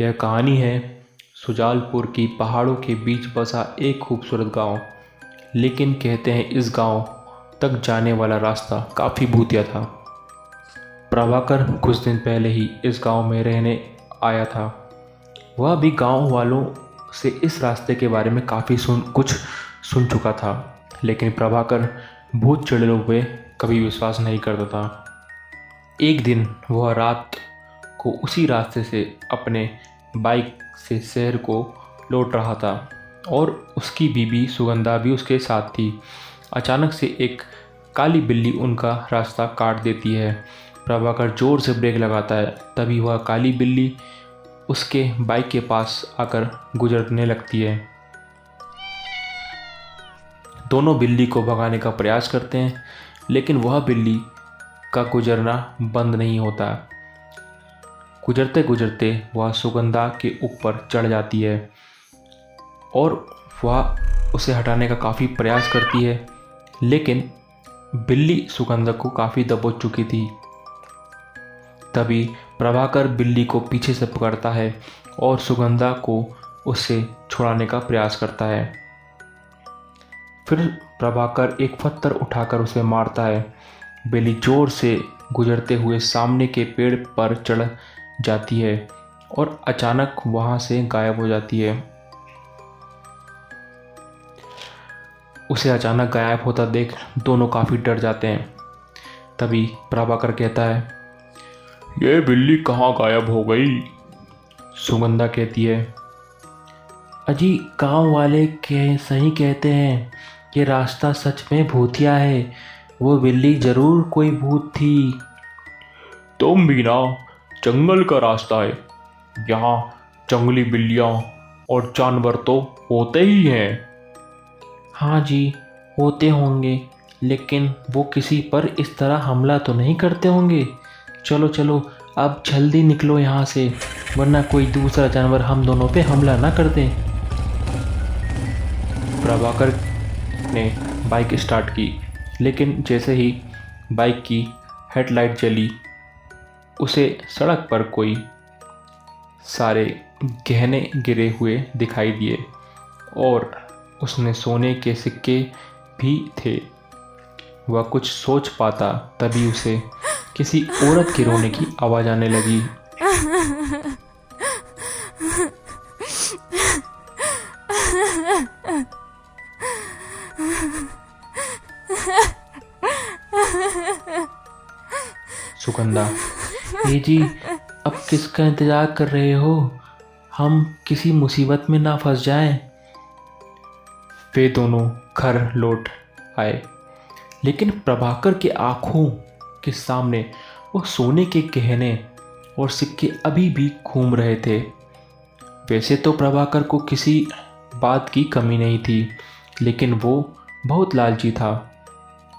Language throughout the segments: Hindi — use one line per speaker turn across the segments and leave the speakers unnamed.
यह कहानी है सुजालपुर की पहाड़ों के बीच बसा एक खूबसूरत गाँव। लेकिन कहते हैं इस गाँव तक जाने वाला रास्ता काफ़ी भूतिया था। प्रभाकर कुछ दिन पहले ही इस गाँव में रहने आया था। वह भी गाँव वालों से इस रास्ते के बारे में काफ़ी सुन, कुछ सुन चुका था। लेकिन प्रभाकर भूत चढ़े हुए कभी विश्वास नहीं करता था। एक दिन वह रात को उसी रास्ते से अपने बाइक से शहर को लौट रहा था और उसकी बीबी सुगंधा भी उसके साथ थी। अचानक से एक काली बिल्ली उनका रास्ता काट देती है। प्रभाकर ज़ोर से ब्रेक लगाता है। तभी वह काली बिल्ली उसके बाइक के पास आकर गुजरने लगती है। दोनों बिल्ली को भगाने का प्रयास करते हैं, लेकिन वह बिल्ली का गुजरना बंद नहीं होता। गुजरते गुजरते वह सुगंधा के ऊपर चढ़ जाती है और वह उसे हटाने का काफ़ी प्रयास करती है, लेकिन बिल्ली सुगंधा को काफ़ी दबोच चुकी थी। तभी प्रभाकर बिल्ली को पीछे से पकड़ता है और सुगंधा को उससे छुड़ाने का प्रयास करता है। फिर प्रभाकर एक पत्थर उठाकर उसे मारता है। बिल्ली ज़ोर से गुजरते हुए सामने के पेड़ पर चढ़ जाती है और अचानक वहाँ से गायब हो जाती है। उसे अचानक गायब होता देख दोनों काफ़ी डर जाते हैं। तभी प्रभाकर कहता है
ये बिल्ली कहाँ गायब हो गई?
सुगंधा कहती है अजी गाँव वाले कह सही कहते हैं कि रास्ता सच में भूतिया है वो बिल्ली ज़रूर कोई भूत थी।
तुम भी ना जंगल का रास्ता है। यहाँ जंगली बिल्लियाँ और जानवर तो होते ही हैं।
हाँ जी होते होंगे लेकिन वो किसी पर इस तरह हमला तो नहीं करते होंगे। चलो चलो अब जल्दी निकलो यहाँ से वरना कोई दूसरा जानवर हम दोनों पे हमला ना कर दे। प्रभाकर ने बाइक स्टार्ट की लेकिन जैसे ही बाइक की हेडलाइट जली उसे सड़क पर कोई सारे गहने गिरे हुए दिखाई दिए और उसने सोने के सिक्के भी थे। वह कुछ सोच पाता तभी उसे किसी औरत के रोने की आवाज़ आने लगी। सुगंधा जी अब किसका इंतज़ार कर रहे हो? हम किसी मुसीबत में ना फंस जाएँ। वे दोनों घर लौट आए। लेकिन प्रभाकर के आँखों के सामने वो सोने के गहने और सिक्के अभी भी घूम रहे थे। वैसे तो प्रभाकर को किसी बात की कमी नहीं थी, लेकिन वो बहुत लालची था।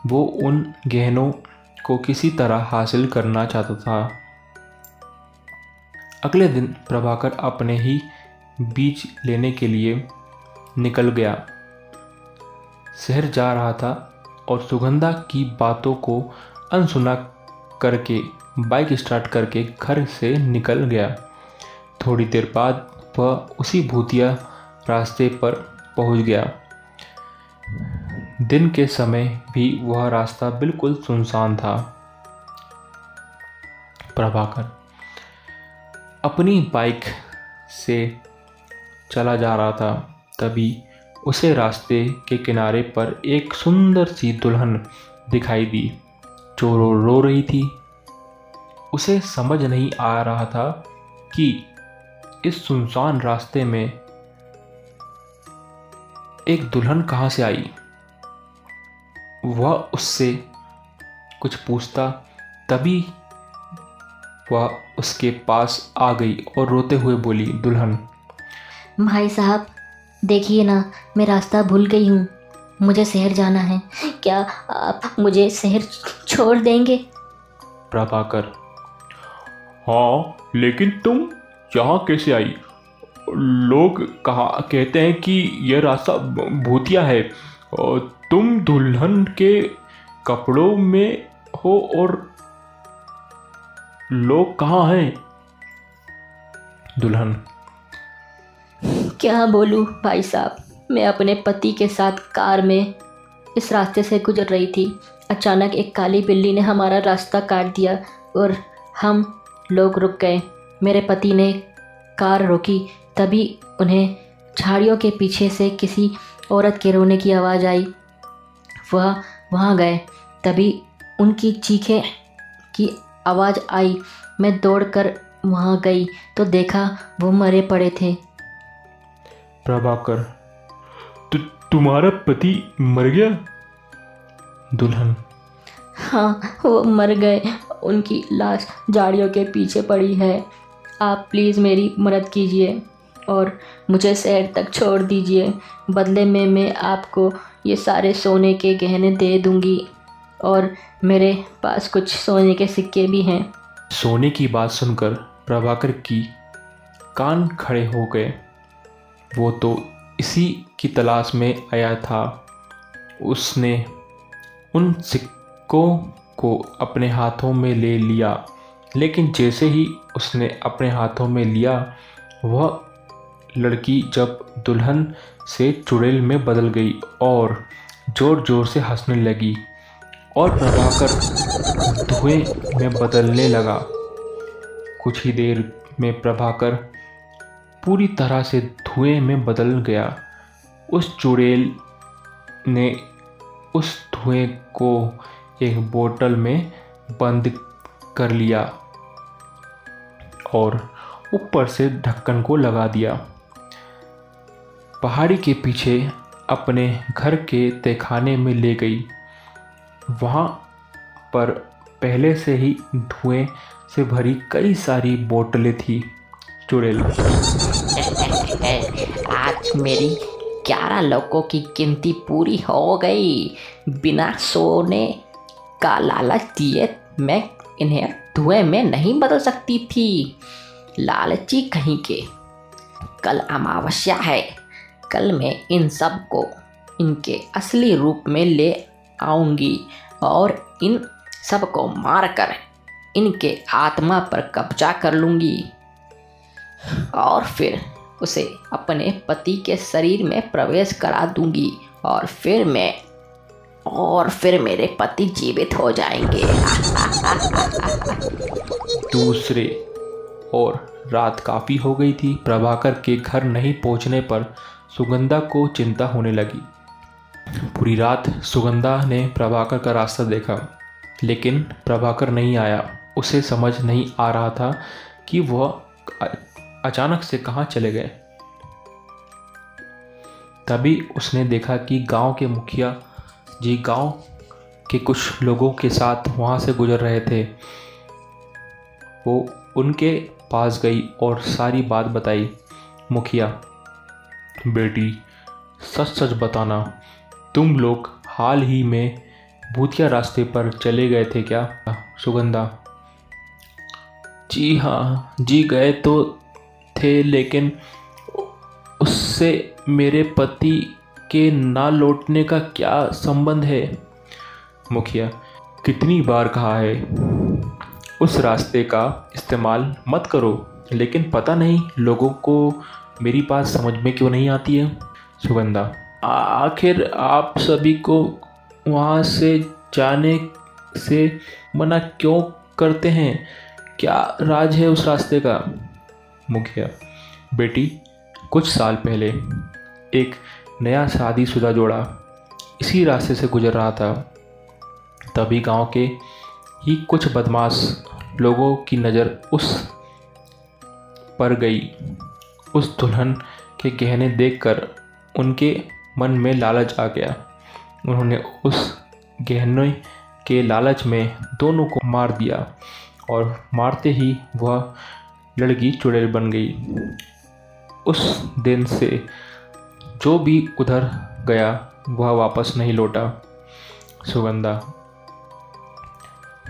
वो उन गहनों को किसी तरह हासिल करना चाहता था। अगले दिन प्रभाकर अपने ही बीज लेने के लिए निकल गया। शहर जा रहा था और सुगंधा की बातों को अनसुना करके, बाइक स्टार्ट करके घर से निकल गया। थोड़ी देर बाद वह उसी भूतिया रास्ते पर पहुँच गया। दिन के समय भी वह रास्ता बिल्कुल सुनसान था। प्रभाकर अपनी बाइक से चला जा रहा था, तभी उसे रास्ते के किनारे पर एक सुंदर सी दुल्हन दिखाई दी, जो रो रो रही थी। उसे समझ नहीं आ रहा था कि इस सुनसान रास्ते में एक दुल्हन कहाँ से आई। वह उससे कुछ पूछता, तभी वह उसके पास आ गई और रोते हुए बोली दुल्हन।
भाई साहब देखिए ना मैं रास्ता भूल गई हूँ। मुझे शहर जाना है। क्या आप मुझे शहर छोड़ देंगे?
प्रभाकर।
हाँ लेकिन तुम यहाँ कैसे आई? लोग कहा कहते हैं कि यह रास्ता भूतिया है। और तुम दुल्हन के कपड़ों में हो और लोग कहाँ हैं?
दुल्हन।
क्या बोलूँ भाई साहब? मैं अपने पति के साथ कार में इस रास्ते से गुजर रही थी। अचानक एक काली बिल्ली ने हमारा रास्ता काट दिया और हम लोग रुक गए। मेरे पति ने कार रोकी, तभी उन्हें झाड़ियों के पीछे से किसी औरत के रोने की आवाज़ आई। वह वहाँ गए, तभी उनकी चीखें की आवाज़ आई। मैं दौड़कर वहाँ गई तो देखा वो मरे पड़े थे।
प्रभाकर तु, तुम्हारा पति मर गया?
दुल्हन।
हाँ वो मर गए। उनकी लाश झाड़ियों के पीछे पड़ी है। आप प्लीज़ मेरी मदद कीजिए और मुझे शहर तक छोड़ दीजिए। बदले में मैं आपको ये सारे सोने के गहने दे दूँगी। और मेरे पास कुछ सोने के सिक्के भी हैं।
सोने की बात सुनकर प्रभाकर की कान खड़े हो गए। वो तो इसी की तलाश में आया था। उसने उन सिक्कों को अपने हाथों में ले लिया। लेकिन जैसे ही उसने अपने हाथों में लिया, वह लड़की जब दुल्हन से चुड़ैल में बदल गई और ज़ोर ज़ोर से हंसने लगी। और प्रभाकर धुएँ में बदलने लगा। कुछ ही देर में प्रभाकर पूरी तरह से धुएँ में बदल गया। उस चुड़ैल ने उस धुएँ को एक बोतल में बंद कर लिया और ऊपर से ढक्कन को लगा दिया। पहाड़ी के पीछे अपने घर के तहखाने में ले गई। वहाँ पर पहले से ही धुएँ से भरी कई सारी बोतलें थी, चुड़ैल।
आज मेरी ग्यारह लोगों की गिनती पूरी हो गई। बिना सोने का लालच दिए मैं इन्हें धुएँ में नहीं बदल सकती थी। लालची कहीं के। कल अमावस्या है। कल मैं इन सबको इनके असली रूप में ले आऊँगी और इन सबको मारकर इनके आत्मा पर कब्जा कर लूँगी। और फिर उसे अपने पति के शरीर में प्रवेश करा दूँगी और फिर मैं, और फिर मेरे पति जीवित हो जाएँगे।
दूसरे और रात काफ़ी हो गई थी। प्रभाकर के घर नहीं पहुँचने पर सुगंधा को चिंता होने लगी। पूरी रात सुगंधा ने प्रभाकर का रास्ता देखा, लेकिन प्रभाकर नहीं आया। उसे समझ नहीं आ रहा था कि वह अचानक से कहाँ चले गए। तभी उसने देखा कि गाँव के मुखिया जी गाँव के कुछ लोगों के साथ वहाँ से गुजर रहे थे। वो उनके पास गई और सारी बात बताई। मुखिया,
बेटी सच सच बताना तुम लोग हाल ही में भूतिया रास्ते पर चले गए थे क्या?
सुगंधा। जी हाँ जी गए तो थे, लेकिन उससे मेरे पति के ना लौटने का क्या संबंध है?
मुखिया, कितनी बार कहा है, उस रास्ते का इस्तेमाल मत करो, लेकिन पता नहीं लोगों को मेरी बात समझ में क्यों नहीं आती है?
सुगंधा आखिर आप सभी को वहाँ से जाने से मना क्यों करते हैं? क्या राज है उस रास्ते का?
मुखिया, बेटी, कुछ साल पहले एक नया शादीशुदा जोड़ा। इसी रास्ते से गुजर रहा था। तभी गाँव के ही कुछ बदमाश लोगों की नज़र उस पर गई। उस दुल्हन के गहने देखकर उनके मन में लालच आ गया। उन्होंने उस गहने के लालच में दोनों को मार दिया और मारते ही वह लड़की चुड़ैल बन गई। उस दिन से जो भी उधर गया, वह वापस नहीं लौटा। सुगंधा,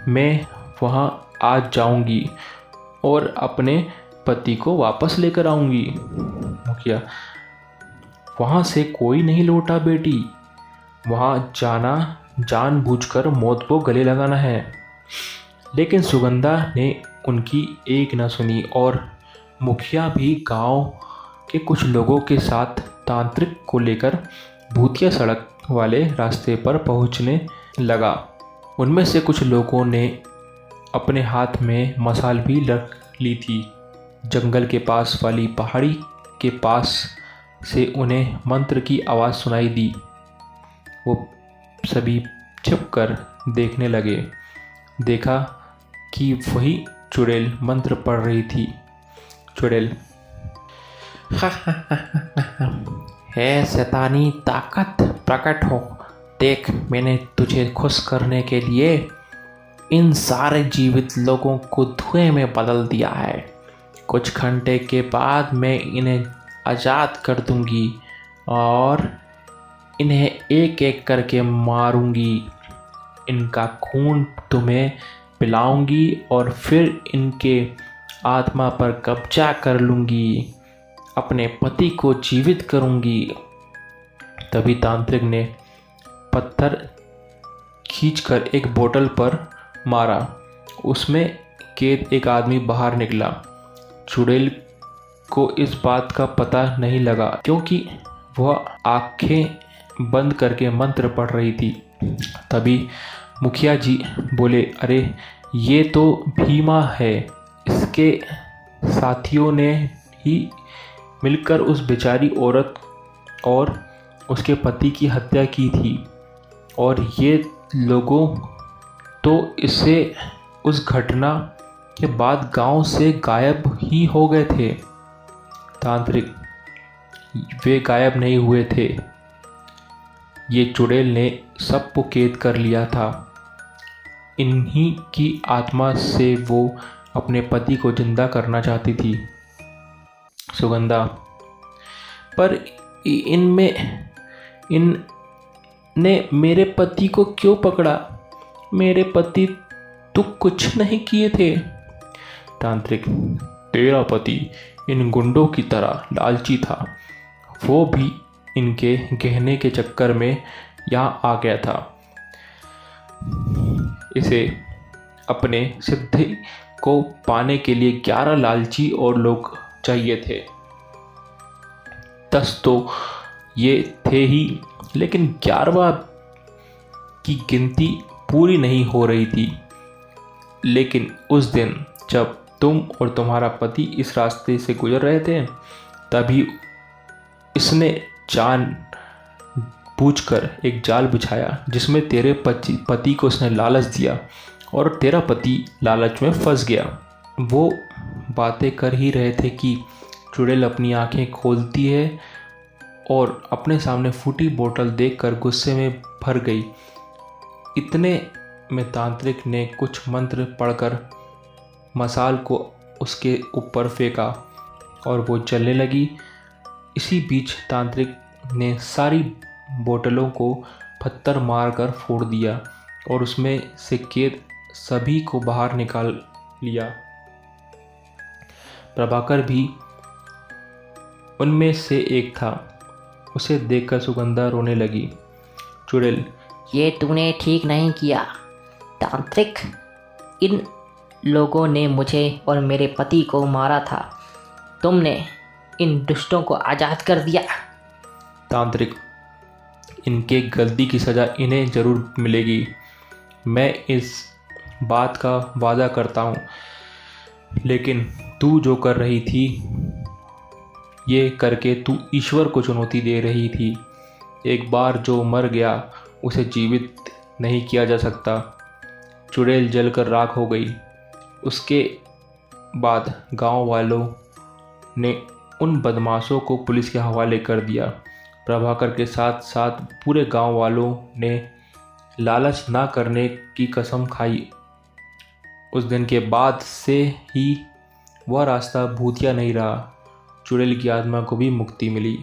मैं वहाँ आज जाऊँगी और अपने पति को वापस लेकर आऊँगी। मुखिया वहाँ से कोई नहीं लौटा बेटी। वहाँ जाना, जानबूझकर मौत को गले लगाना है। लेकिन सुगंधा ने उनकी एक न सुनी और
मुखिया भी गाँव के कुछ लोगों के साथ तांत्रिक को लेकर भूतिया सड़क वाले रास्ते पर पहुँचने लगा। उनमें से कुछ लोगों ने अपने हाथ में मसाल भी रख ली थी। जंगल के पास वाली पहाड़ी के पास से उन्हें मंत्र की आवाज़ सुनाई दी। वो सभी छिप कर देखने लगे। देखा कि वही चुड़ैल मंत्र पढ़ रही थी। चुड़ैल,
है शैतानी ताकत प्रकट हो। देख, मैंने तुझे खुश करने के लिए इन सारे जीवित लोगों को धुएँ में बदल दिया है। कुछ घंटे के बाद मैं इन्हें आज़ाद कर दूँगी और इन्हें एक एक करके मारूँगी। इनका खून तुम्हें पिलाऊँगी और फिर इनके आत्मा पर कब्जा कर लूँगी। अपने पति को जीवित करूँगी।
तभी तांत्रिक ने पत्थर खींचकर एक बोतल पर मारा। उसमें कैद एक आदमी बाहर निकला। चुड़ैल को इस बात का पता नहीं लगा, क्योंकि वह आँखें बंद करके मंत्र पढ़ रही थी। तभी मुखिया जी बोले, अरे, ये तो भीमा है। इसके साथियों ने ही मिलकर उस बेचारी औरत और उसके पति की हत्या की थी। और ये लोगों तो इसे उस घटना के बाद गाँव से गायब ही हो गए थे। तांत्रिक। वे गायब नहीं हुए थे। ये चुड़ैल ने सबको कैद कर लिया था। इन्हीं की आत्मा से वो अपने पति को ज़िंदा करना चाहती थी। सुगंधा, पर इनमें इन ने मेरे पति को क्यों पकड़ा? मेरे पति तो कुछ नहीं किए थे। तांत्रिक, तेरा पति इन गुंडों की तरह लालची था। वो भी इनके गहने के चक्कर में यहाँ आ गया था। इसे अपने सिद्धि को पाने के लिए ग्यारह लालची और लोग चाहिए थे। दस तो ये थे ही, लेकिन ग्यारहवा की गिनती पूरी नहीं हो रही थी। लेकिन उस दिन जब तुम और तुम्हारा पति इस रास्ते से गुजर रहे थे, तभी इसने जान पूछकर एक जाल बिछाया, जिसमें तेरे पति को उसने लालच दिया और तेरा पति लालच में फंस गया। वो बातें कर ही रहे थे कि चुड़ैल अपनी आँखें खोलती है और अपने सामने फूटी बोतल देखकर गुस्से में भर गई। इतने में तांत्रिक ने कुछ मंत्र पढ़कर मसाल को उसके ऊपर फेंका और वो चलने लगी। इसी बीच तांत्रिक ने सारी बोतलों को पत्थर मारकर फोड़ दिया और उसमें से कैद सभी को बाहर निकाल लिया। प्रभाकर भी उनमें से एक था। उसे देखकर सुगंधा रोने लगी। चुड़ैल,
ये तूने ठीक नहीं किया। तांत्रिक, इन लोगों ने मुझे और मेरे पति को मारा था। तुमने इन दुष्टों को आज़ाद कर दिया।
तांत्रिक, इनके गलती की सज़ा इन्हें ज़रूर मिलेगी। मैं इस बात का वादा करता हूँ। लेकिन तू जो कर रही थी, ये करके तू ईश्वर को चुनौती दे रही थी। एक बार जो मर गया, उसे जीवित नहीं किया जा सकता। चुड़ैल जलकर राख हो गई। उसके बाद गाँव वालों ने उन बदमाशों को पुलिस के हवाले कर दिया। प्रभाकर के साथ साथ पूरे गाँव वालों ने लालच ना करने की कसम खाई। उस दिन के बाद से ही वह रास्ता भूतिया नहीं रहा। चुड़ैल की आत्मा को भी मुक्ति मिली।